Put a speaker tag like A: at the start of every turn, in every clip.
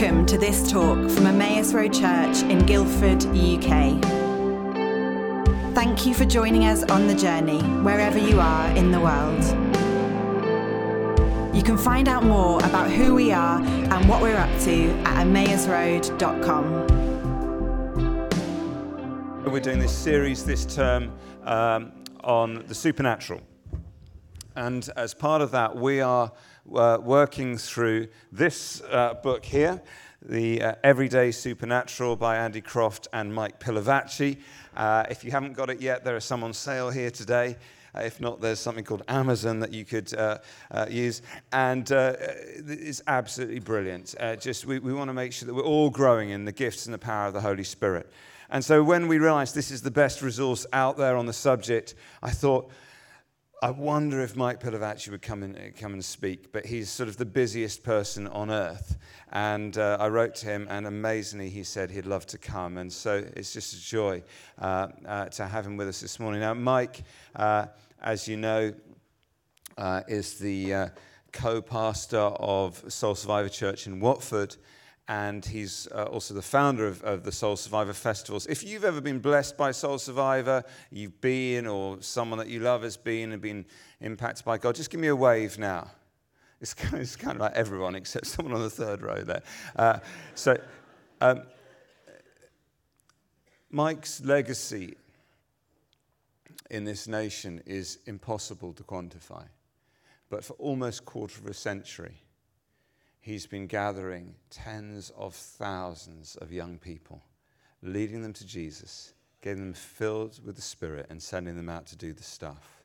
A: Welcome to this talk from Emmaus Road Church in Guildford, UK. Thank you for joining us on the journey, wherever you are in the world. You can find out more about who we are and what we're up to at emmausroad.com.
B: We're doing this series this term um, on the supernatural. And as part of that, we are uh, working through this uh, book here, The uh, Everyday Supernatural by Andy Croft and Mike Pilavachi. Uh, if you haven't got it yet, there are some on sale here today. Uh, if not, there's something called Amazon that you could use. And it's absolutely brilliant. just we, we want to make sure that we're all growing in the gifts and the power of the Holy Spirit. And so when we realized this is the best resource out there on the subject, I thought, I wonder if Mike Pilavachi would come and, come and speak, but he's sort of the busiest person on earth. And uh, I wrote to him, and amazingly, he said he'd love to come. And so it's just a joy uh, uh, to have him with us this morning. Now, Mike, uh, as you know, uh, is the uh, co pastor of Soul Survivor Church in Watford and he's uh, also the founder of, of, the Soul Survivor festivals. If you've ever been blessed by Soul Survivor, you've been, or someone that you love has been and been impacted by God, just give me a wave now. It's kind of, it's kind of like everyone except someone on the third row there. Uh, so, um, Mike's legacy in this nation is impossible to quantify. But for almost a quarter of a century, he's been gathering tens of thousands of young people, leading them to Jesus, getting them filled with the Spirit, and sending them out to do the stuff.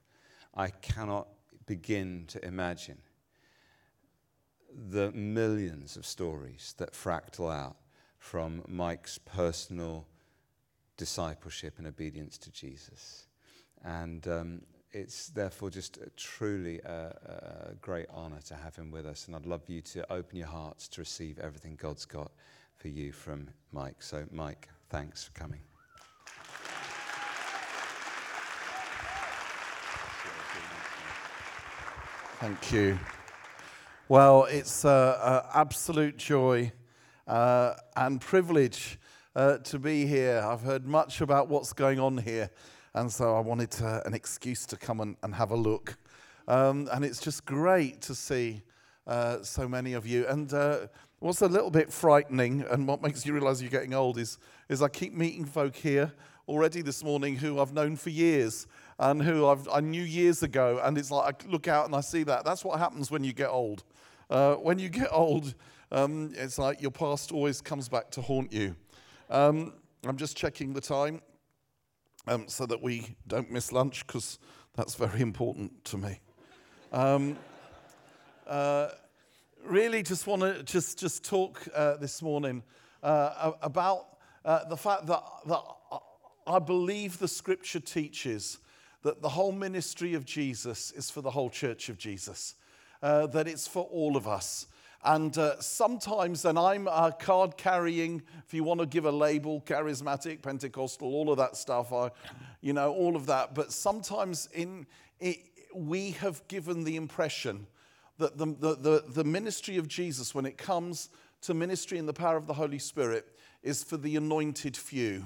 B: I cannot begin to imagine the millions of stories that fractal out from Mike's personal discipleship and obedience to Jesus. And um, it's therefore just truly a, a great honor to have him with us. And I'd love you to open your hearts to receive everything God's got for you from Mike. So, Mike, thanks for coming.
C: Thank you. Well, it's an absolute joy uh, and privilege uh, to be here. I've heard much about what's going on here. And so I wanted to, an excuse to come and, and have a look. Um, and it's just great to see uh, so many of you. And uh, what's a little bit frightening and what makes you realize you're getting old is, is I keep meeting folk here already this morning who I've known for years and who I've, I knew years ago. And it's like I look out and I see that. That's what happens when you get old. Uh, when you get old, um, it's like your past always comes back to haunt you. Um, I'm just checking the time um, so that we don't miss lunch, because that's very important to me. Um, uh, really, just want to just just talk uh, this morning uh, about uh, the fact that, that I believe the Scripture teaches that the whole ministry of Jesus is for the whole church of Jesus, uh, that it's for all of us. And uh, sometimes, and I'm a card carrying, if you want to give a label, charismatic, Pentecostal, all of that stuff, I, you know, all of that. But sometimes in, it, we have given the impression that the, the, the, the ministry of Jesus, when it comes to ministry in the power of the Holy Spirit, is for the anointed few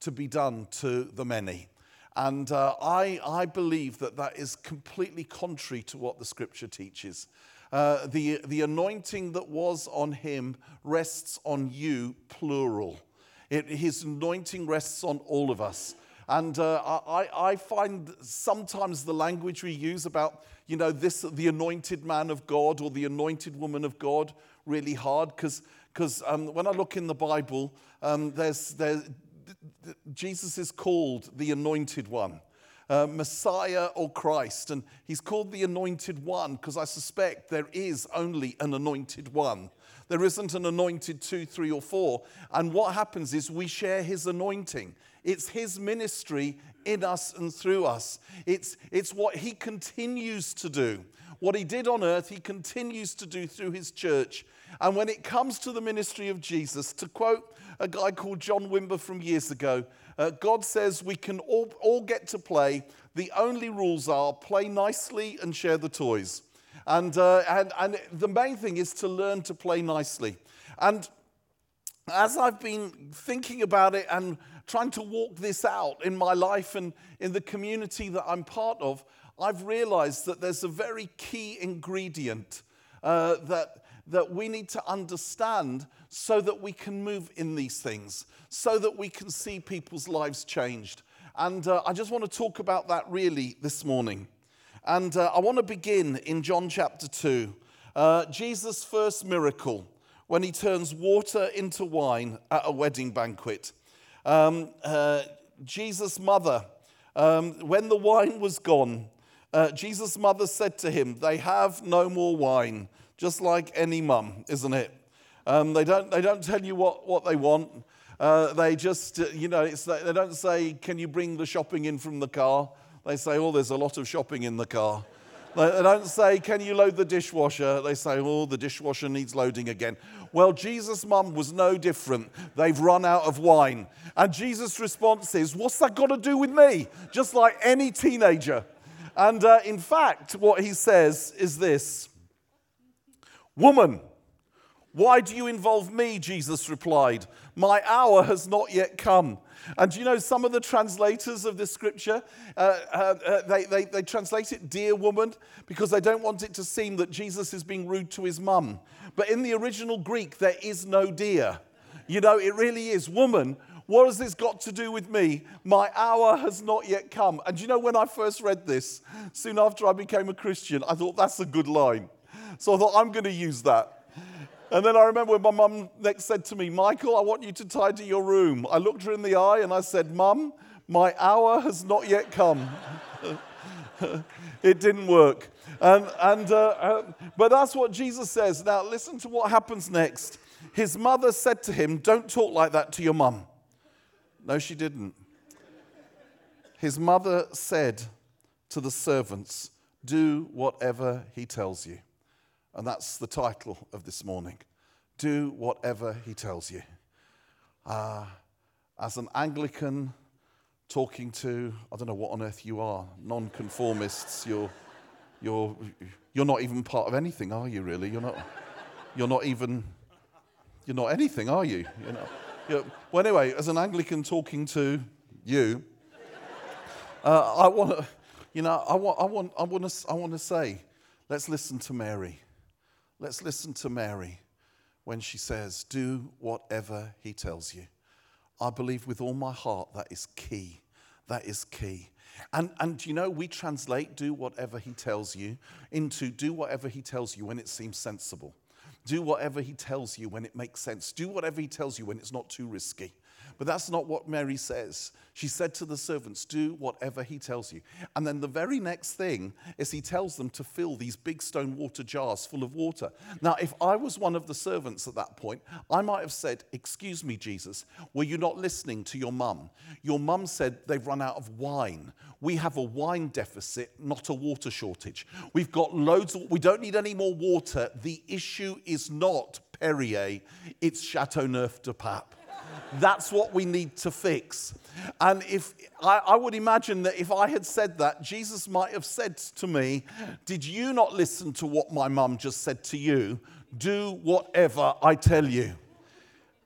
C: to be done to the many. And uh, I, I believe that that is completely contrary to what the scripture teaches. Uh, the, the anointing that was on him rests on you, plural. It, his anointing rests on all of us. And uh, I, I find sometimes the language we use about, you know, this, the anointed man of God or the anointed woman of God, really hard because because um, when I look in the Bible, um, there's, there's, Jesus is called the anointed one uh, Messiah or Christ. And he's called the anointed one because I suspect there is only an anointed one. There isn't an anointed two, three, or four. And what happens is we share his anointing. It's his ministry in us and through us. It's, it's what he continues to do. What he did on earth, he continues to do through his church. And when it comes to the ministry of Jesus, to quote a guy called John Wimber from years ago, uh, God says we can all, all get to play. The only rules are play nicely and share the toys. And, uh, and, and the main thing is to learn to play nicely. And as I've been thinking about it and trying to walk this out in my life and in the community that I'm part of, I've realized that there's a very key ingredient uh, that, that we need to understand so that we can move in these things, so that we can see people's lives changed. And uh, I just want to talk about that really this morning. And uh, I want to begin in John chapter 2. Uh, Jesus' first miracle when he turns water into wine at a wedding banquet. Um, uh, Jesus' mother, um, when the wine was gone, uh, Jesus' mother said to him, They have no more wine, just like any mum, isn't it? Um, they, don't, they don't tell you what, what they want. Uh, they just, uh, you know, they don't say, Can you bring the shopping in from the car? They say, Oh, there's a lot of shopping in the car. They don't say, Can you load the dishwasher? They say, Oh, the dishwasher needs loading again. Well, Jesus' mum was no different. They've run out of wine. And Jesus' response is, What's that got to do with me? Just like any teenager. And uh, in fact, what he says is this Woman, why do you involve me? Jesus replied. My hour has not yet come. And you know, some of the translators of this scripture, uh, uh, uh, they, they, they translate it, dear woman, because they don't want it to seem that Jesus is being rude to his mum. But in the original Greek, there is no dear. You know, it really is, woman, what has this got to do with me? My hour has not yet come. And you know, when I first read this, soon after I became a Christian, I thought that's a good line. So I thought, I'm going to use that. And then I remember when my mum next said to me, Michael, I want you to tidy your room. I looked her in the eye and I said, Mum, my hour has not yet come. it didn't work. And, and, uh, uh, but that's what Jesus says. Now, listen to what happens next. His mother said to him, Don't talk like that to your mum. No, she didn't. His mother said to the servants, Do whatever he tells you. And that's the title of this morning. Do whatever he tells you. Uh, as an Anglican talking to, I don't know what on earth you are, nonconformists, you're, you're, you're not even part of anything, are you really? You're not, you're not even, you're not anything, are you? You're not. Yeah. Well, anyway, as an Anglican talking to you, uh, I want to, you know, I want, I want, I want to, I want to say, let's listen to Mary. Let's listen to Mary when she says, "Do whatever he tells you." I believe with all my heart that is key. That is key. And, and you know, we translate do whatever he tells you into do whatever he tells you when it seems sensible. Do whatever he tells you when it makes sense. Do whatever he tells you when it's not too risky. But that's not what Mary says. She said to the servants, Do whatever he tells you. And then the very next thing is he tells them to fill these big stone water jars full of water. Now, if I was one of the servants at that point, I might have said, Excuse me, Jesus, were you not listening to your mum? Your mum said they've run out of wine. We have a wine deficit, not a water shortage. We've got loads of, we don't need any more water. The issue is not Perrier, it's Chateauneuf du Pape. That's what we need to fix. And if I, I, would imagine that if I had said that, Jesus might have said to me, Did you not listen to what my mum just said to you? Do whatever I tell you.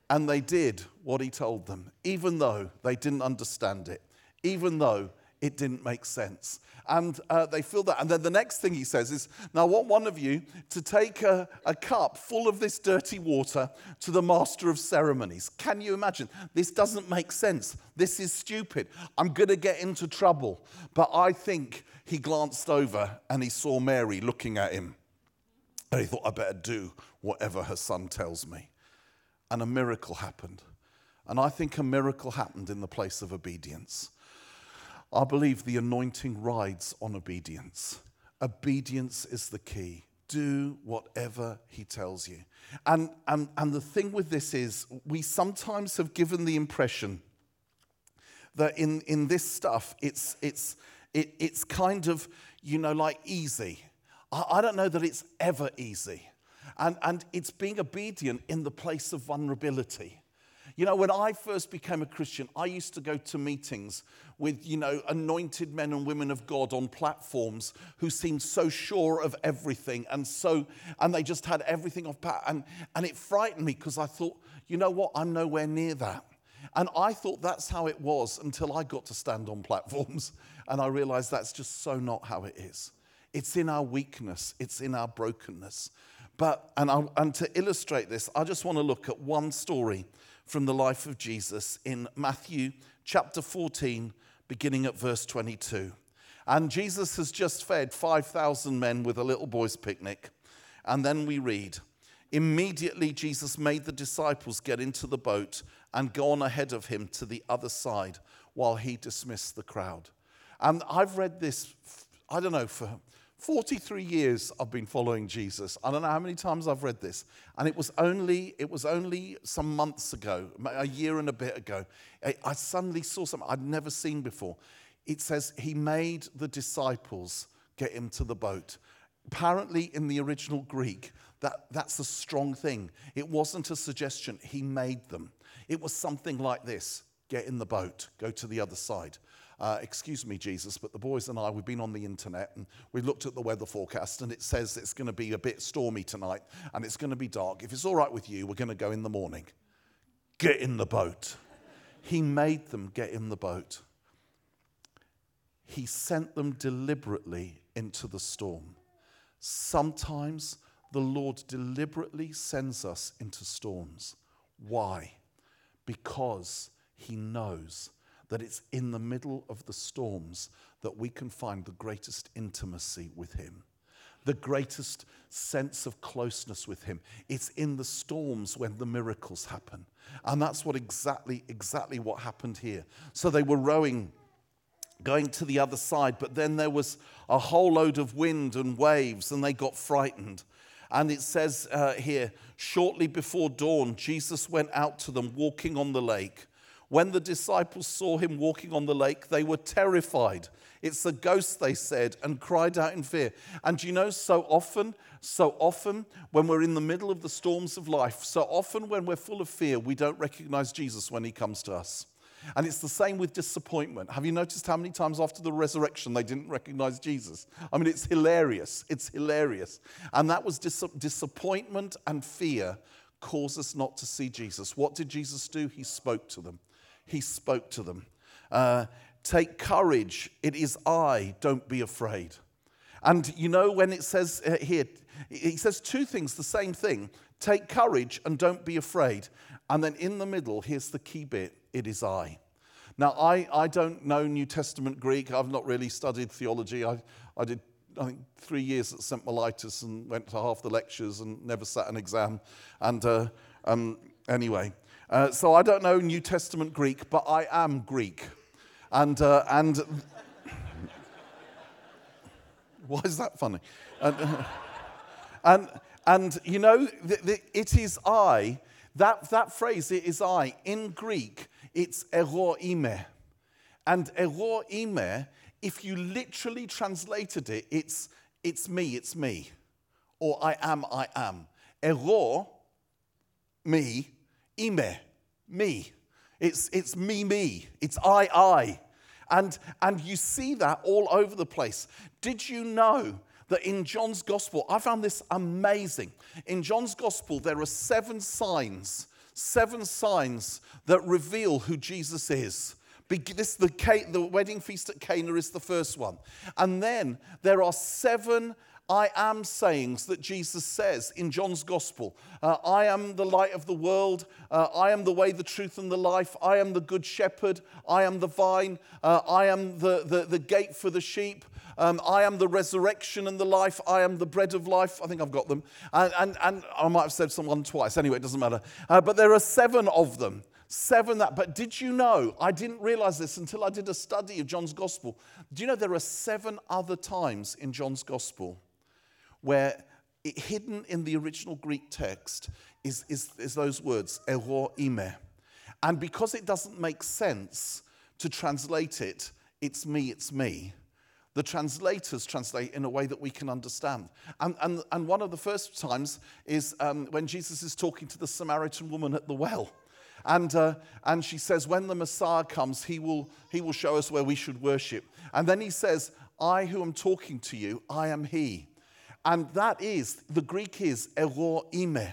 C: And they did what he told them, even though they didn't understand it, even though it didn't make sense. And uh, they feel that. And then the next thing he says is, Now I want one of you to take a, a cup full of this dirty water to the master of ceremonies. Can you imagine? This doesn't make sense. This is stupid. I'm going to get into trouble. But I think he glanced over and he saw Mary looking at him. And he thought, I better do whatever her son tells me. And a miracle happened. And I think a miracle happened in the place of obedience. I believe the anointing rides on obedience. Obedience is the key. Do whatever he tells you. And, and, and the thing with this is, we sometimes have given the impression that in, in this stuff, it's, it's, it, it's kind of, you know, like easy. I, I don't know that it's ever easy. And, and it's being obedient in the place of vulnerability. You know, when I first became a Christian, I used to go to meetings with, you know, anointed men and women of God on platforms who seemed so sure of everything and so, and they just had everything off pat. And, and it frightened me because I thought, you know what, I'm nowhere near that. And I thought that's how it was until I got to stand on platforms and I realized that's just so not how it is. It's in our weakness, it's in our brokenness. But, and, I, and to illustrate this, I just want to look at one story from the life of Jesus in Matthew chapter 14, beginning at verse 22. And Jesus has just fed 5,000 men with a little boy's picnic. And then we read, Immediately Jesus made the disciples get into the boat and go on ahead of him to the other side while he dismissed the crowd. And I've read this, I don't know, for 43 years I've been following Jesus. I don't know how many times I've read this. And it was only, it was only some months ago, a year and a bit ago, I suddenly saw something I'd never seen before. It says, He made the disciples get into the boat. Apparently, in the original Greek, that, that's a strong thing. It wasn't a suggestion, He made them. It was something like this get in the boat, go to the other side. Uh, excuse me, Jesus, but the boys and I, we've been on the internet and we looked at the weather forecast and it says it's going to be a bit stormy tonight and it's going to be dark. If it's all right with you, we're going to go in the morning. Get in the boat. He made them get in the boat. He sent them deliberately into the storm. Sometimes the Lord deliberately sends us into storms. Why? Because He knows that it's in the middle of the storms that we can find the greatest intimacy with Him, the greatest sense of closeness with Him. It's in the storms when the miracles happen. And that's what exactly, exactly what happened here. So they were rowing going to the other side, but then there was a whole load of wind and waves, and they got frightened. And it says uh, here, shortly before dawn, Jesus went out to them walking on the lake. When the disciples saw him walking on the lake, they were terrified. It's a ghost, they said, and cried out in fear. And you know, so often, so often, when we're in the middle of the storms of life, so often when we're full of fear, we don't recognize Jesus when he comes to us. And it's the same with disappointment. Have you noticed how many times after the resurrection they didn't recognize Jesus? I mean, it's hilarious. It's hilarious. And that was dis- disappointment and fear cause us not to see Jesus. What did Jesus do? He spoke to them he spoke to them. Uh, Take courage, it is I, don't be afraid. And you know, when it says uh, here, he says two things, the same thing take courage and don't be afraid. And then in the middle, here's the key bit it is I. Now, I, I don't know New Testament Greek. I've not really studied theology. I, I did, I think, three years at St. Mellitus and went to half the lectures and never sat an exam. And uh, um, anyway, uh, so I don't know New Testament Greek, but I am Greek. And, uh, and why is that funny? And, and, and you know, the, the, it is I, that, that phrase, it is I, in Greek, it's ego eime. And ego eime, if you literally translated it, it's, it's me, it's me. Or I am, I am. Ego, me, ime, me. It's, it's me, me. It's I, I. And, and you see that all over the place. Did you know that in John's gospel, I found this amazing. In John's gospel, there are seven signs, seven signs that reveal who Jesus is. This, the, the wedding feast at Cana is the first one. And then there are seven I am sayings that Jesus says in John's gospel. Uh, I am the light of the world. Uh, I am the way, the truth, and the life. I am the good shepherd. I am the vine. Uh, I am the, the, the, gate for the sheep. Um, I am the resurrection and the life. I am the bread of life. I think I've got them. And, and, and I might have said someone twice. Anyway, it doesn't matter. Uh, but there are seven of them. Seven that. But did you know? I didn't realize this until I did a study of John's gospel. Do you know there are seven other times in John's gospel? Where it, hidden in the original Greek text is, is, is those words, ego ime. And because it doesn't make sense to translate it, it's me, it's me, the translators translate in a way that we can understand. And, and, and one of the first times is um, when Jesus is talking to the Samaritan woman at the well. And, uh, and she says, When the Messiah comes, he will, he will show us where we should worship. And then he says, I who am talking to you, I am he. And that is, the Greek is ego ime.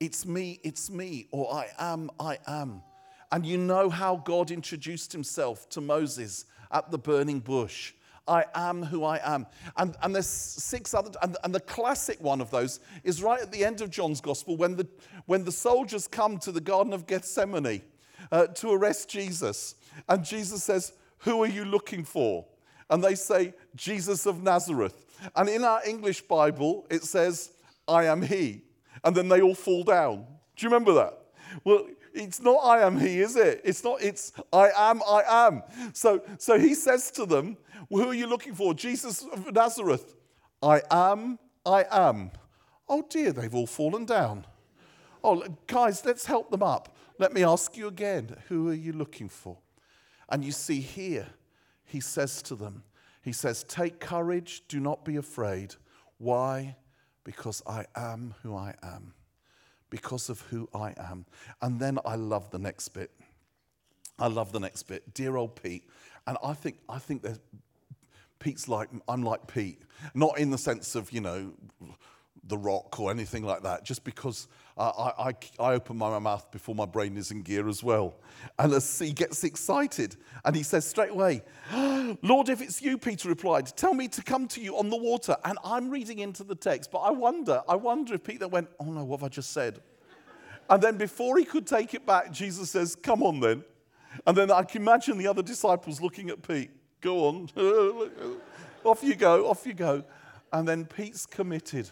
C: It's me, it's me, or I am, I am. And you know how God introduced himself to Moses at the burning bush. I am who I am. And, and there's six other, and, and the classic one of those is right at the end of John's gospel when the, when the soldiers come to the Garden of Gethsemane uh, to arrest Jesus. And Jesus says, Who are you looking for? And they say, Jesus of Nazareth. And in our English Bible, it says, I am he. And then they all fall down. Do you remember that? Well, it's not I am he, is it? It's not, it's I am, I am. So, so he says to them, well, Who are you looking for? Jesus of Nazareth. I am, I am. Oh dear, they've all fallen down. Oh, guys, let's help them up. Let me ask you again who are you looking for? And you see here, he says to them, He says, Take courage, do not be afraid. Why? Because I am who I am. Because of who I am. And then I love the next bit. I love the next bit. Dear old Pete. And I think, I think that Pete's like, I'm like Pete. Not in the sense of, you know, the rock or anything like that, just because uh, I, I, I, open my mouth before my brain is in gear as well. And he gets excited, and he says straight away, Lord, if it's you, Peter replied, tell me to come to you on the water. And I'm reading into the text, but I wonder, I wonder if Peter went, Oh no, what have I just said? and then before he could take it back, Jesus says, Come on then. And then I can imagine the other disciples looking at Pete. Go on. off you go, off you go. And then Pete's committed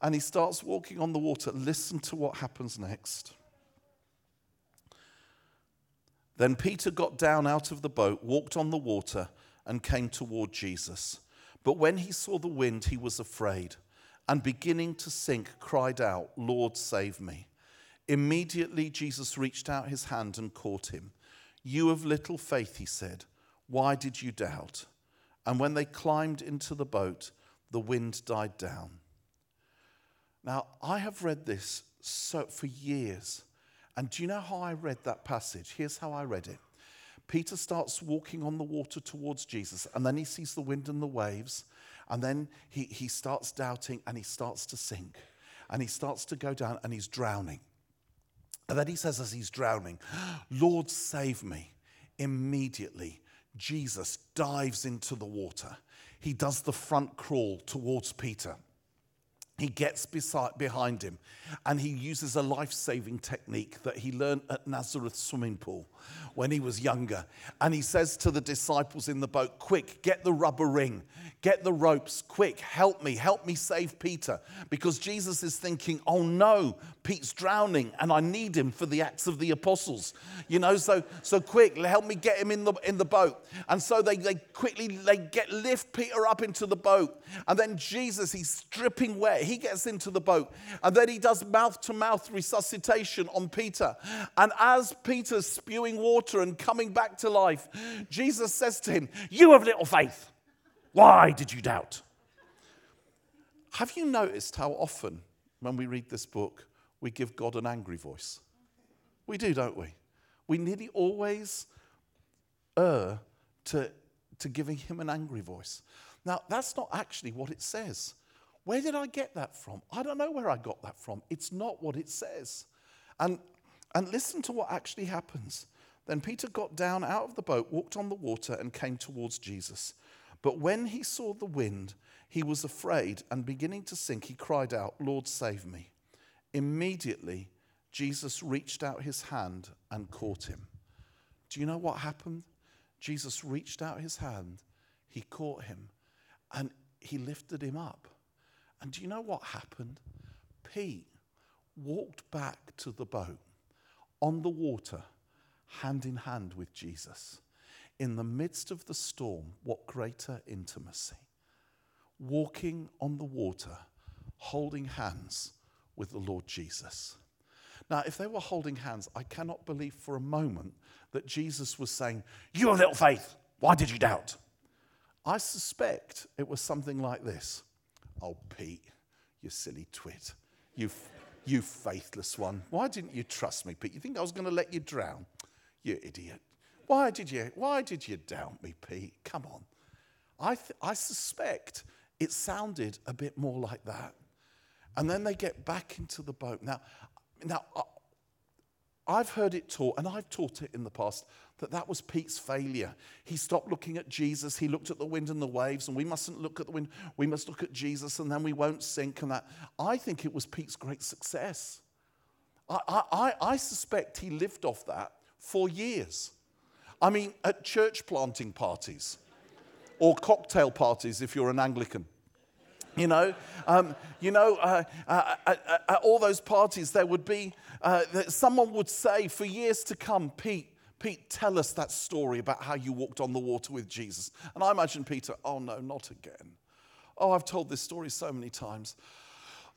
C: and he starts walking on the water. Listen to what happens next. Then Peter got down out of the boat, walked on the water, and came toward Jesus. But when he saw the wind, he was afraid, and beginning to sink, cried out, Lord, save me. Immediately Jesus reached out his hand and caught him. You of little faith, he said, why did you doubt? And when they climbed into the boat, the wind died down. Now, I have read this so, for years. And do you know how I read that passage? Here's how I read it. Peter starts walking on the water towards Jesus, and then he sees the wind and the waves, and then he, he starts doubting and he starts to sink, and he starts to go down and he's drowning. And then he says, as he's drowning, Lord, save me. Immediately, Jesus dives into the water. He does the front crawl towards Peter he gets beside, behind him and he uses a life saving technique that he learned at Nazareth swimming pool when he was younger. And he says to the disciples in the boat, Quick, get the rubber ring, get the ropes, quick, help me, help me save Peter. Because Jesus is thinking, Oh no, Pete's drowning and I need him for the Acts of the Apostles. You know, so, so quick, help me get him in the, in the boat. And so they, they quickly they get lift Peter up into the boat. And then Jesus, he's dripping wet he gets into the boat and then he does mouth to mouth resuscitation on Peter. And as Peter's spewing water and coming back to life, Jesus says to him, You have little faith. Why did you doubt? Have you noticed how often when we read this book, we give God an angry voice? We do, don't we? We nearly always err to, to giving him an angry voice. Now, that's not actually what it says. Where did I get that from? I don't know where I got that from. It's not what it says. And, and listen to what actually happens. Then Peter got down out of the boat, walked on the water, and came towards Jesus. But when he saw the wind, he was afraid, and beginning to sink, he cried out, Lord, save me. Immediately, Jesus reached out his hand and caught him. Do you know what happened? Jesus reached out his hand, he caught him, and he lifted him up. And do you know what happened? Pete walked back to the boat on the water, hand in hand with Jesus. In the midst of the storm, what greater intimacy? Walking on the water, holding hands with the Lord Jesus. Now, if they were holding hands, I cannot believe for a moment that Jesus was saying, You little faith, why did you doubt? I suspect it was something like this Oh, Pete, you silly twit. You, You faithless one. Why didn't you trust me, Pete? You think I was going to let you drown? You idiot. Why did you, why did you doubt me, Pete? Come on. I, th- I suspect it sounded a bit more like that. And then they get back into the boat. Now, now I've heard it taught, and I've taught it in the past, that that was Pete's failure. He stopped looking at Jesus. He looked at the wind and the waves, and we mustn't look at the wind. We must look at Jesus, and then we won't sink. And that. I think it was Pete's great success. I, I, I suspect he lived off that for years. I mean, at church planting parties or cocktail parties if you're an Anglican. You know, um, you know, uh, uh, uh, uh at all those parties, there would be uh, someone would say for years to come, Pete, Pete, tell us that story about how you walked on the water with Jesus. And I imagine Peter, oh no, not again. Oh, I've told this story so many times.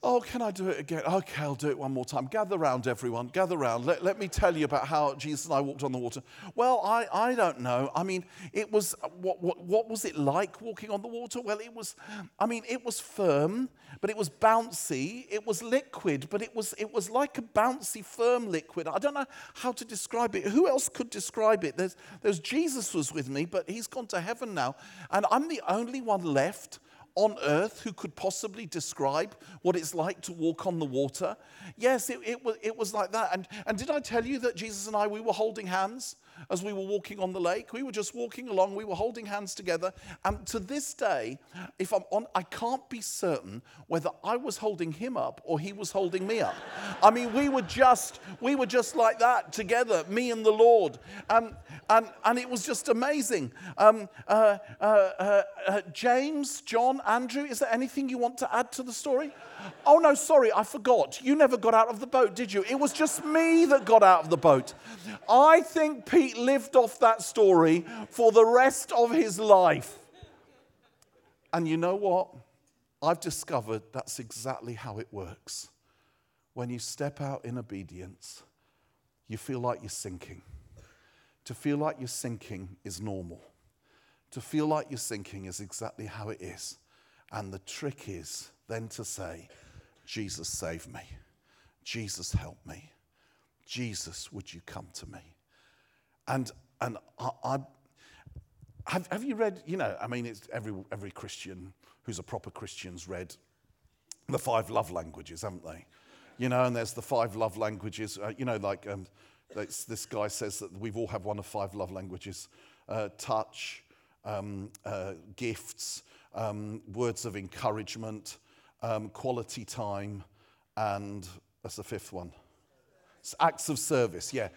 C: Oh, can I do it again? Okay, I'll do it one more time. Gather round, everyone. Gather round. Let, let me tell you about how Jesus and I walked on the water. Well, I, I don't know. I mean, it was, what, what, what was it like walking on the water? Well, it was, I mean, it was firm, but it was bouncy. It was liquid, but it was, it was like a bouncy, firm liquid. I don't know how to describe it. Who else could describe it? There's, there's Jesus was with me, but he's gone to heaven now. And I'm the only one left on earth who could possibly describe what it's like to walk on the water? Yes, it, it, was, it was like that. And, and did I tell you that Jesus and I, we were holding hands as we were walking on the lake? We were just walking along, we were holding hands together. And to this day, if I'm on, I can't be certain whether I was holding him up or he was holding me up. I mean, we were just, we were just like that together, me and the Lord. Um, and, and it was just amazing. Um, uh, uh, uh, uh, James, John, Andrew, is there anything you want to add to the story? Oh, no, sorry, I forgot. You never got out of the boat, did you? It was just me that got out of the boat. I think Lived off that story for the rest of his life. And you know what? I've discovered that's exactly how it works. When you step out in obedience, you feel like you're sinking. To feel like you're sinking is normal. To feel like you're sinking is exactly how it is. And the trick is then to say, Jesus, save me. Jesus, help me. Jesus, would you come to me? And, and I, I have, have you read, you know, I mean, it's every, every Christian who's a proper Christian's read the five love languages, haven't they? You know, and there's the five love languages, uh, you know, like um, this guy says that we've all have one of five love languages uh, touch, um, uh, gifts, um, words of encouragement, um, quality time, and that's the fifth one. Acts of service, yeah.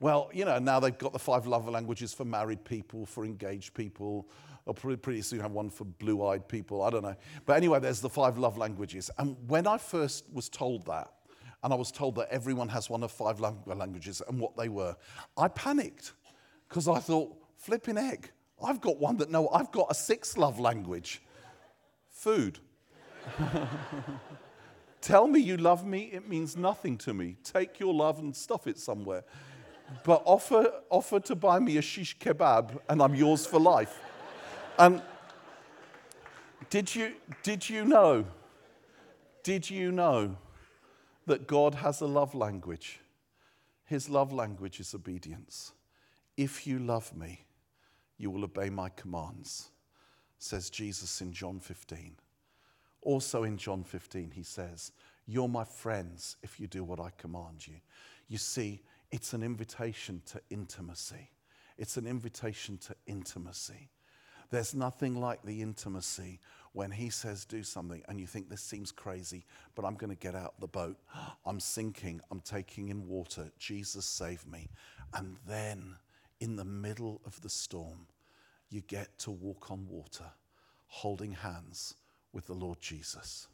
C: Well, you know, now they've got the five love languages for married people, for engaged people. Probably pretty soon have one for blue eyed people. I don't know. But anyway, there's the five love languages. And when I first was told that, and I was told that everyone has one of five languages and what they were, I panicked because I thought, flipping egg, I've got one that no, I've got a sixth love language food. Tell me you love me, it means nothing to me. Take your love and stuff it somewhere. But offer, offer to buy me a shish kebab and I'm yours for life. And did you, did you know? Did you know that God has a love language? His love language is obedience. If you love me, you will obey my commands, says Jesus in John 15. Also in John 15, he says, You're my friends if you do what I command you. You see, it's an invitation to intimacy. It's an invitation to intimacy. There's nothing like the intimacy when he says do something and you think this seems crazy, but I'm going to get out the boat. I'm sinking. I'm taking in water. Jesus, save me. And then in the middle of the storm, you get to walk on water, holding hands with the Lord Jesus.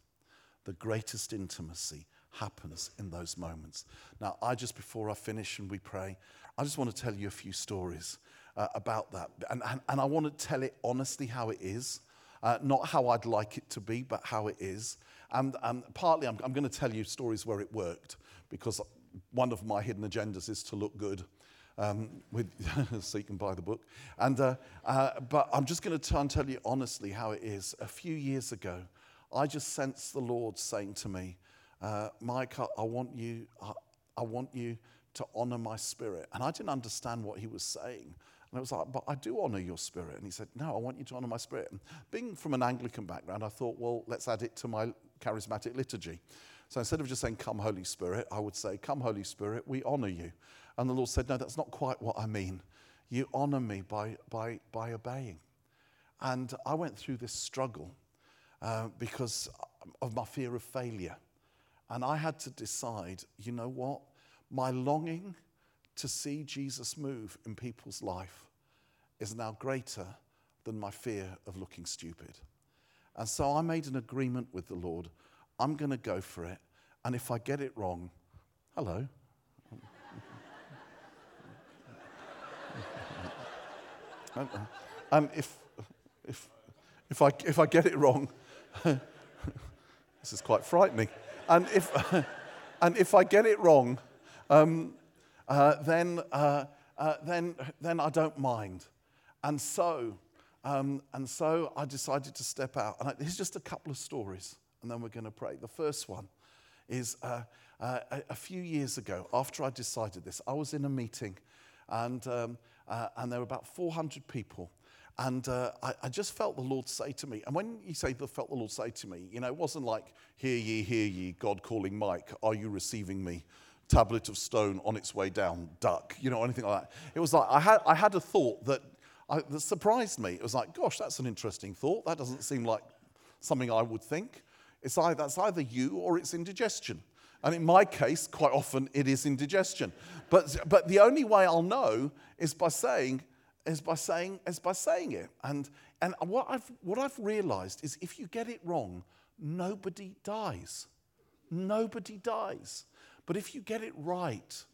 C: The greatest intimacy happens in those moments. Now, I just, before I finish and we pray, I just want to tell you a few stories uh, about that. And, and, and, I want to tell it honestly how it is, uh, not how I'd like it to be, but how it is. And, and partly I'm, I'm going to tell you stories where it worked, because one of my hidden agendas is to look good um, with, so you can buy the book. And, uh, uh, but I'm just going to tell you honestly how it is. A few years ago, I just sensed the Lord saying to me, uh, Mike, I, I want you, I, I want you to honor my spirit. And I didn't understand what he was saying. And I was like, but I do honor your spirit. And he said, no, I want you to honor my spirit. And being from an Anglican background, I thought, well, let's add it to my charismatic liturgy. So instead of just saying, come, Holy Spirit, I would say, come, Holy Spirit, we honor you. And the Lord said, no, that's not quite what I mean. You honor me by, by, by obeying. And I went through this struggle uh, because of my fear of failure. And I had to decide, you know what? My longing to see Jesus move in people's life is now greater than my fear of looking stupid. And so I made an agreement with the Lord. I'm going to go for it. And if I get it wrong, hello. And if, if, if, I, if I get it wrong, this is quite frightening. And if, and if I get it wrong, um, uh, then, uh, uh, then, then I don't mind. And so, um, and so I decided to step out. And here's just a couple of stories, and then we're going to pray. The first one is uh, uh, a, a, few years ago, after I decided this, I was in a meeting, and, um, uh, and there were about 400 people. And uh, I, I, just felt the Lord say to me, and when you say the felt the Lord say to me, you know, it wasn't like, hear ye, hear ye, God calling Mike, are you receiving me? Tablet of stone on its way down, duck, you know, anything like that. It was like, I had, I had a thought that, I, that surprised me. It was like, gosh, that's an interesting thought. That doesn't seem like something I would think. It's either, that's either you or it's indigestion. And in my case, quite often it is indigestion. But, but the only way I'll know is by saying, is by saying, is by saying it. And, and what, I've, what I've realized is if you get it wrong, nobody dies. Nobody dies. But if you get it right,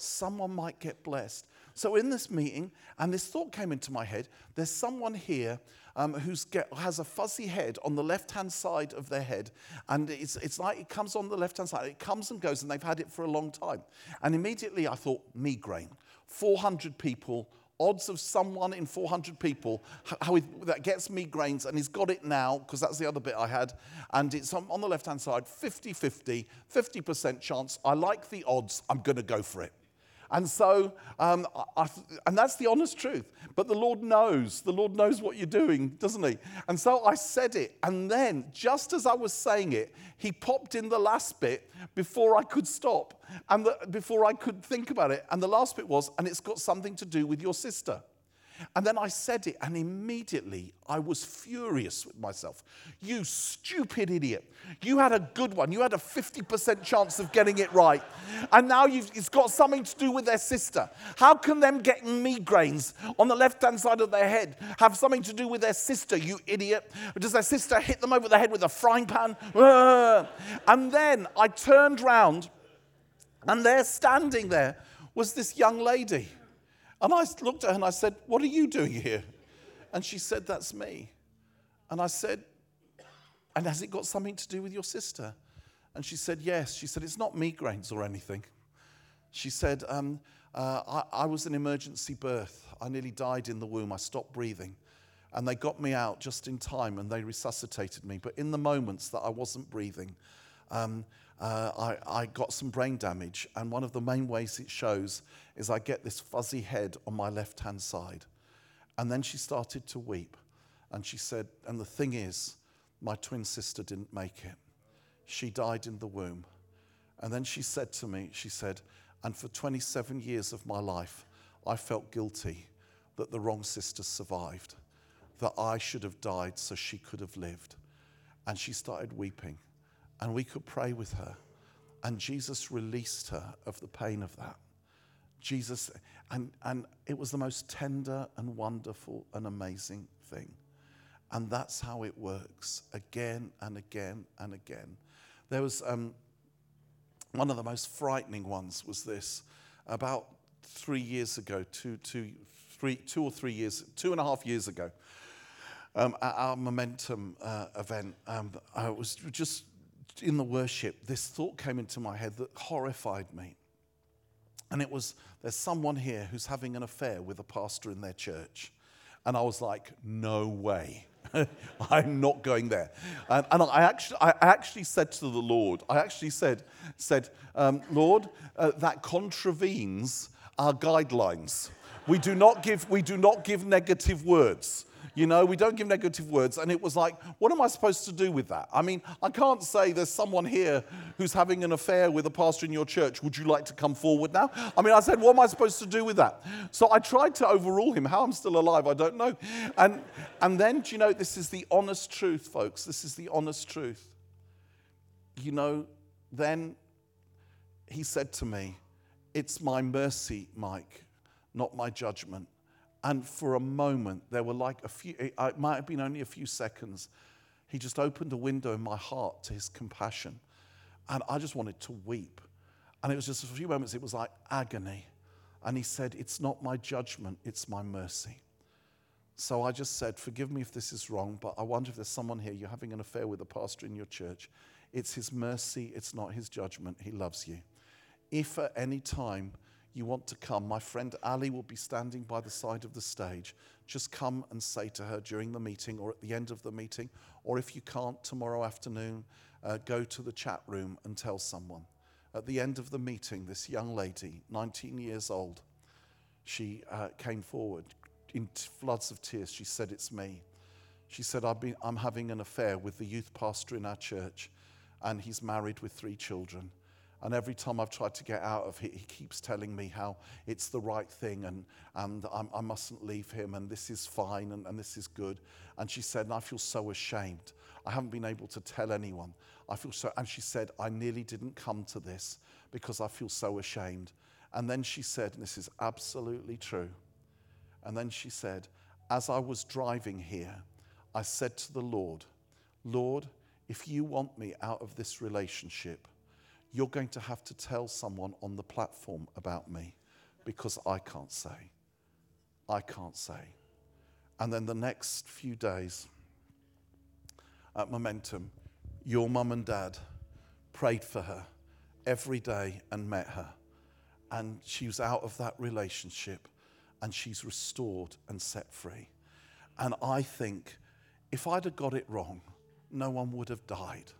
C: someone might get blessed. So, in this meeting, and this thought came into my head there's someone here um, who has a fuzzy head on the left hand side of their head. And it's, it's like it comes on the left hand side, it comes and goes, and they've had it for a long time. And immediately I thought, migraine. 400 people odds of someone in 400 people how that gets migraines and he's got it now because that's the other bit I had and it's on, on the left hand side 50 50 50% chance I like the odds I'm going to go for it and so, um, I, and that's the honest truth. But the Lord knows. The Lord knows what you're doing, doesn't He? And so I said it. And then, just as I was saying it, He popped in the last bit before I could stop and the, before I could think about it. And the last bit was, and it's got something to do with your sister. And then I said it, and immediately I was furious with myself. You stupid idiot. You had a good one. You had a 50% chance of getting it right. And now it's got something to do with their sister. How can them getting migraines on the left hand side of their head have something to do with their sister, you idiot? Does their sister hit them over the head with a frying pan? And then I turned round, and there, standing there, was this young lady. And I looked at her and I said, What are you doing here? And she said, That's me. And I said, And has it got something to do with your sister? And she said, Yes. She said, It's not migraines or anything. She said, um, uh, I, I was an emergency birth. I nearly died in the womb. I stopped breathing. And they got me out just in time and they resuscitated me. But in the moments that I wasn't breathing, um, uh, I, I, got some brain damage. And one of the main ways it shows is I get this fuzzy head on my left hand side. And then she started to weep. And she said, And the thing is, my twin sister didn't make it. She died in the womb. And then she said to me, She said, And for 27 years of my life, I felt guilty that the wrong sister survived, that I should have died so she could have lived. And she started weeping and we could pray with her. And Jesus released her of the pain of that. Jesus, and, and it was the most tender and wonderful and amazing thing. And that's how it works again and again and again. There was um, one of the most frightening ones was this. About three years ago, two, two, three, two or three years, two and a half years ago, um, at our Momentum uh, event, um, I was just in the worship, this thought came into my head that horrified me. And it was there's someone here who's having an affair with a pastor in their church. And I was like, no way. I'm not going there. And, and I, actually, I actually said to the Lord, I actually said, said um, Lord, uh, that contravenes our guidelines. We do not give, we do not give negative words. You know, we don't give negative words. And it was like, what am I supposed to do with that? I mean, I can't say there's someone here who's having an affair with a pastor in your church. Would you like to come forward now? I mean, I said, what am I supposed to do with that? So I tried to overrule him. How I'm still alive, I don't know. And, and then, do you know, this is the honest truth, folks. This is the honest truth. You know, then he said to me, It's my mercy, Mike, not my judgment. And for a moment, there were like a few, it might have been only a few seconds. He just opened a window in my heart to his compassion. And I just wanted to weep. And it was just a few moments, it was like agony. And he said, It's not my judgment, it's my mercy. So I just said, Forgive me if this is wrong, but I wonder if there's someone here, you're having an affair with a pastor in your church. It's his mercy, it's not his judgment. He loves you. If at any time you want to come, my friend Ali will be standing by the side of the stage. Just come and say to her during the meeting or at the end of the meeting, or if you can't tomorrow afternoon, uh, go to the chat room and tell someone. At the end of the meeting, this young lady, 19 years old, she uh, came forward in floods of tears. She said, It's me. She said, I've been, I'm having an affair with the youth pastor in our church, and he's married with three children. And every time I've tried to get out of it, he keeps telling me how it's the right thing and, and I'm, I must not leave him and this is fine and, and this is good. And she said, and I feel so ashamed. I haven't been able to tell anyone. I feel so, and she said, I nearly didn't come to this because I feel so ashamed. And then she said, and this is absolutely true. And then she said, as I was driving here, I said to the Lord, Lord, if you want me out of this relationship, you're going to have to tell someone on the platform about me because I can't say. I can't say. And then the next few days at Momentum, your mum and dad prayed for her every day and met her. And she was out of that relationship and she's restored and set free. And I think if I'd have got it wrong, no one would have died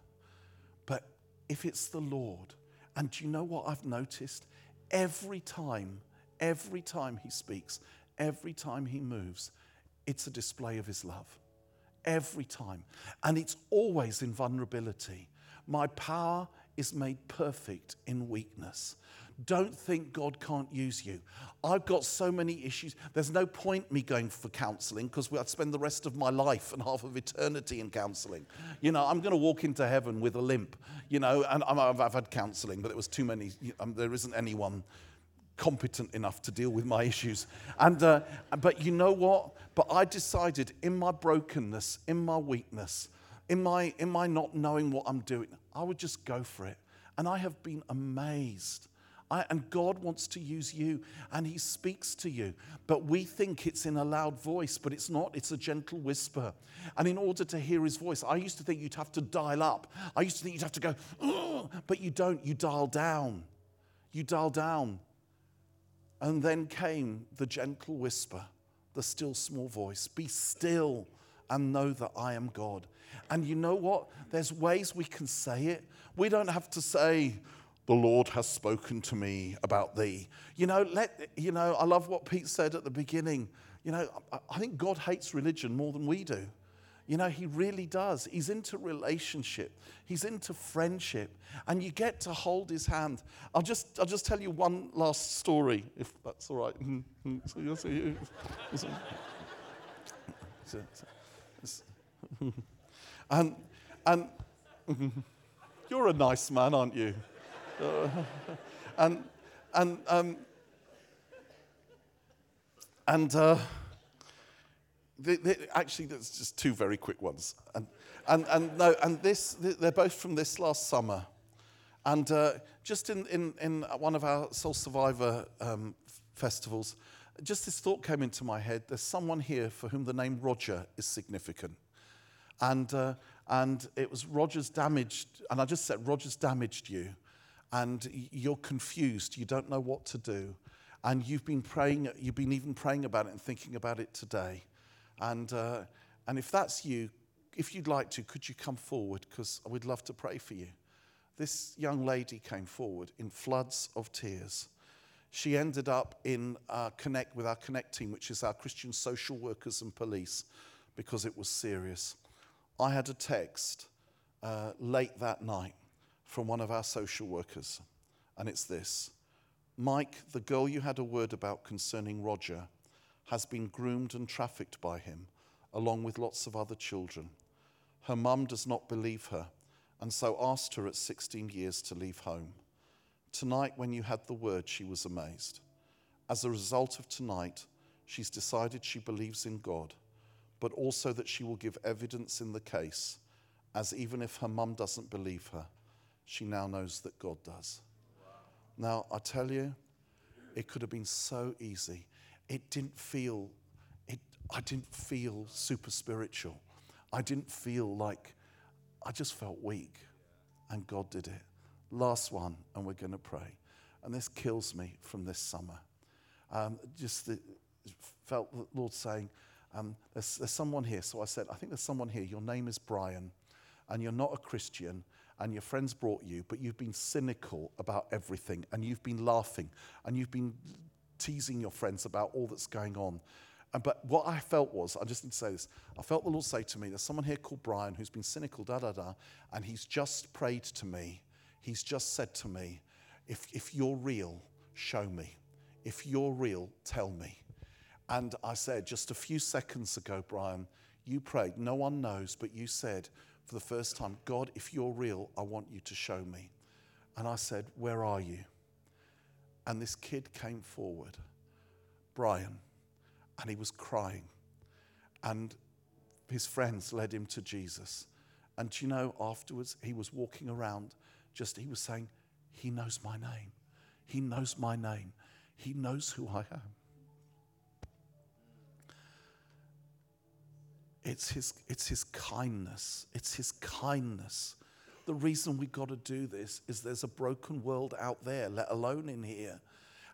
C: if it's the Lord. And do you know what I've noticed? Every time, every time he speaks, every time he moves, it's a display of his love. Every time. And it's always in vulnerability. My power is made perfect in weakness. Don't think God can't use you. I've got so many issues. There's no point me going for counseling because I'd spend the rest of my life and half of eternity in counseling. You know, I'm going to walk into heaven with a limp, you know, and I've, I've had counseling, but it was too many. Um, there isn't anyone competent enough to deal with my issues. And, uh, but you know what? But I decided in my brokenness, in my weakness, in my, in my not knowing what I'm doing, I would just go for it. And I have been amazed I, and God wants to use you and He speaks to you. But we think it's in a loud voice, but it's not. It's a gentle whisper. And in order to hear His voice, I used to think you'd have to dial up. I used to think you'd have to go, but you don't. You dial down. You dial down. And then came the gentle whisper, the still small voice Be still and know that I am God. And you know what? There's ways we can say it. We don't have to say, the Lord has spoken to me about thee. You know, let, you know, I love what Pete said at the beginning. You know, I think God hates religion more than we do. You know, he really does. He's into relationship. He's into friendship. And you get to hold his hand. I'll just, I'll just tell you one last story, if that's all right. and, and you're a nice man, aren't you? And and um, and uh, actually, there's just two very quick ones. And and and no, and this they're both from this last summer. And uh, just in, in, in one of our Soul Survivor um, festivals, just this thought came into my head. There's someone here for whom the name Roger is significant. And, uh, and it was Roger's damaged, and I just said, Roger's damaged you and you're confused, you don't know what to do, and you've been praying, you've been even praying about it and thinking about it today. And, uh, And if that's you, if you'd like to, could you come forward? Because we'd love to pray for you. This young lady came forward in floods of tears. She ended up in uh, Connect with our Connect team, which is our Christian social workers and police, because it was serious. I had a text uh, late that night from one of our social workers, and it's this Mike, the girl you had a word about concerning Roger, has been groomed and trafficked by him, along with lots of other children. Her mum does not believe her, and so asked her at 16 years to leave home. Tonight, when you had the word, she was amazed. As a result of tonight, she's decided she believes in God, but also that she will give evidence in the case, as even if her mum doesn't believe her, she now knows that God does. Now, I tell you, it could have been so easy. It didn't feel, it, I didn't feel super spiritual. I didn't feel like, I just felt weak. And God did it. Last one, and we're going to pray. And this kills me from this summer. Um, just the, felt the Lord saying, um, there's, there's someone here. So I said, I think there's someone here. Your name is Brian, and you're not a Christian, and your friends brought you, but you've been cynical about everything and you've been laughing and you've been teasing your friends about all that's going on. And, but what I felt was, I just need to say this I felt the Lord say to me, There's someone here called Brian who's been cynical, da da da, and he's just prayed to me. He's just said to me, If, if you're real, show me. If you're real, tell me. And I said, Just a few seconds ago, Brian, you prayed. No one knows, but you said, for the first time, God, if you're real, I want you to show me. And I said, Where are you? And this kid came forward, Brian, and he was crying. And his friends led him to Jesus. And you know, afterwards, he was walking around, just he was saying, He knows my name. He knows my name. He knows who I am. It's his, it's his kindness. It's his kindness. The reason we got to do this is there's a broken world out there, let alone in here.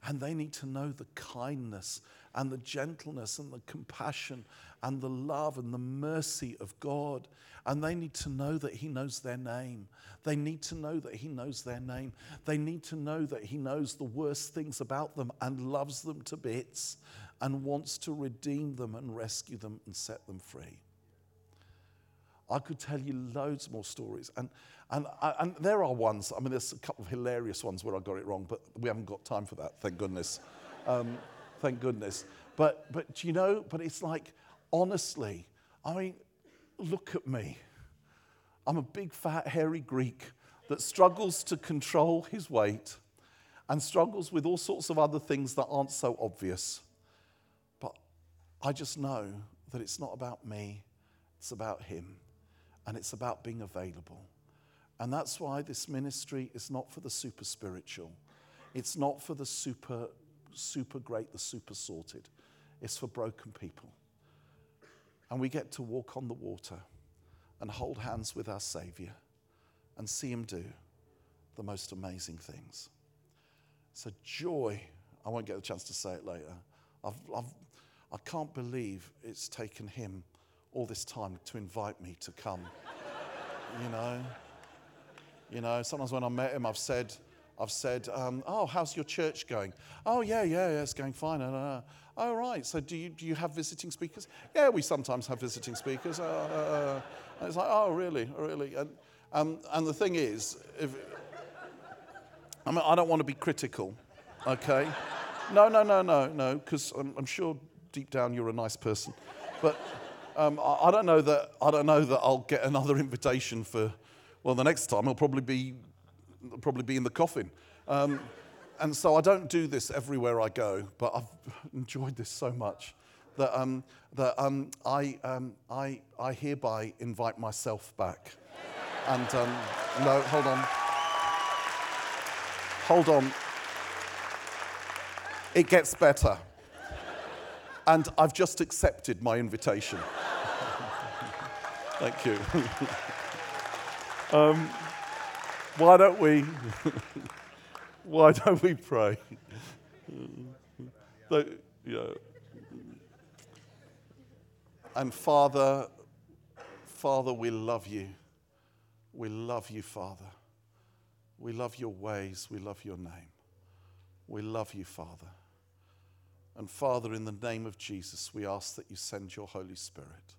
C: And they need to know the kindness and the gentleness and the compassion and the love and the mercy of God. And they need to know that He knows their name. They need to know that He knows their name. They need to know that He knows the worst things about them and loves them to bits and wants to redeem them and rescue them and set them free. I could tell you loads more stories. And, and, and there are ones, I mean, there's a couple of hilarious ones where I got it wrong, but we haven't got time for that, thank goodness. Um, thank goodness. But, but you know, but it's like, honestly, I mean, look at me. I'm a big, fat, hairy Greek that struggles to control his weight and struggles with all sorts of other things that aren't so obvious. I just know that it's not about me, it's about Him. And it's about being available. And that's why this ministry is not for the super spiritual. It's not for the super, super great, the super sorted. It's for broken people. And we get to walk on the water and hold hands with our Savior and see Him do the most amazing things. So, joy, I won't get a chance to say it later. I've, I've I can't believe it's taken him all this time to invite me to come. you know? You know, sometimes when I met him, I've said, I've said, um, oh, how's your church going? Oh, yeah, yeah, yeah, it's going fine. Uh, oh, right. So do you, do you have visiting speakers? Yeah, we sometimes have visiting speakers. Uh, uh, uh it's like, oh, really, really. And, um, and the thing is, if, I mean, I don't want to be critical, okay? No, no, no, no, no, because I'm, I'm sure deep down you're a nice person. But um, I, I, don't know that I don't know that I'll get another invitation for. Well, the next time I'll probably be probably be in the coffin. Um, and so I don't do this everywhere I go, but I've enjoyed this so much that, um, that um, I, um, I, I hereby invite myself back. And um, no, hold on. Hold on. It gets better and I've just accepted my invitation. Thank you. um, why don't we? why don't we pray? and Father, Father, we love you. We love you, Father. We love your ways. We love your name. We love you, Father. And Father, in the name of Jesus, we ask that you send your Holy Spirit.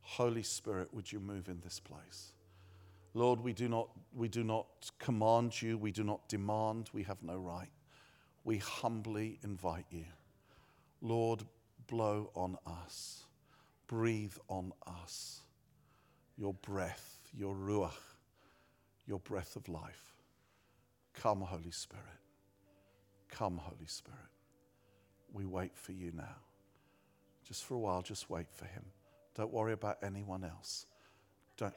C: Holy Spirit, would you move in this place? Lord, we do not, we do not command you, we do not demand, we have no right. We humbly invite you. Lord, blow on us, breathe on us your breath, your ruach, your breath of life. Come, Holy Spirit. Come, Holy Spirit. We wait for you now. Just for a while, just wait for him. Don't worry about anyone else. Don't.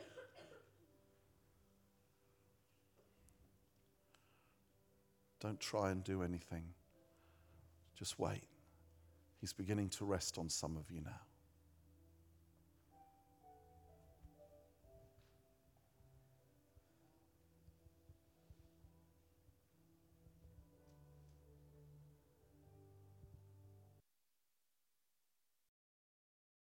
C: Don't try and do anything. Just wait. He's beginning to rest on some of you now.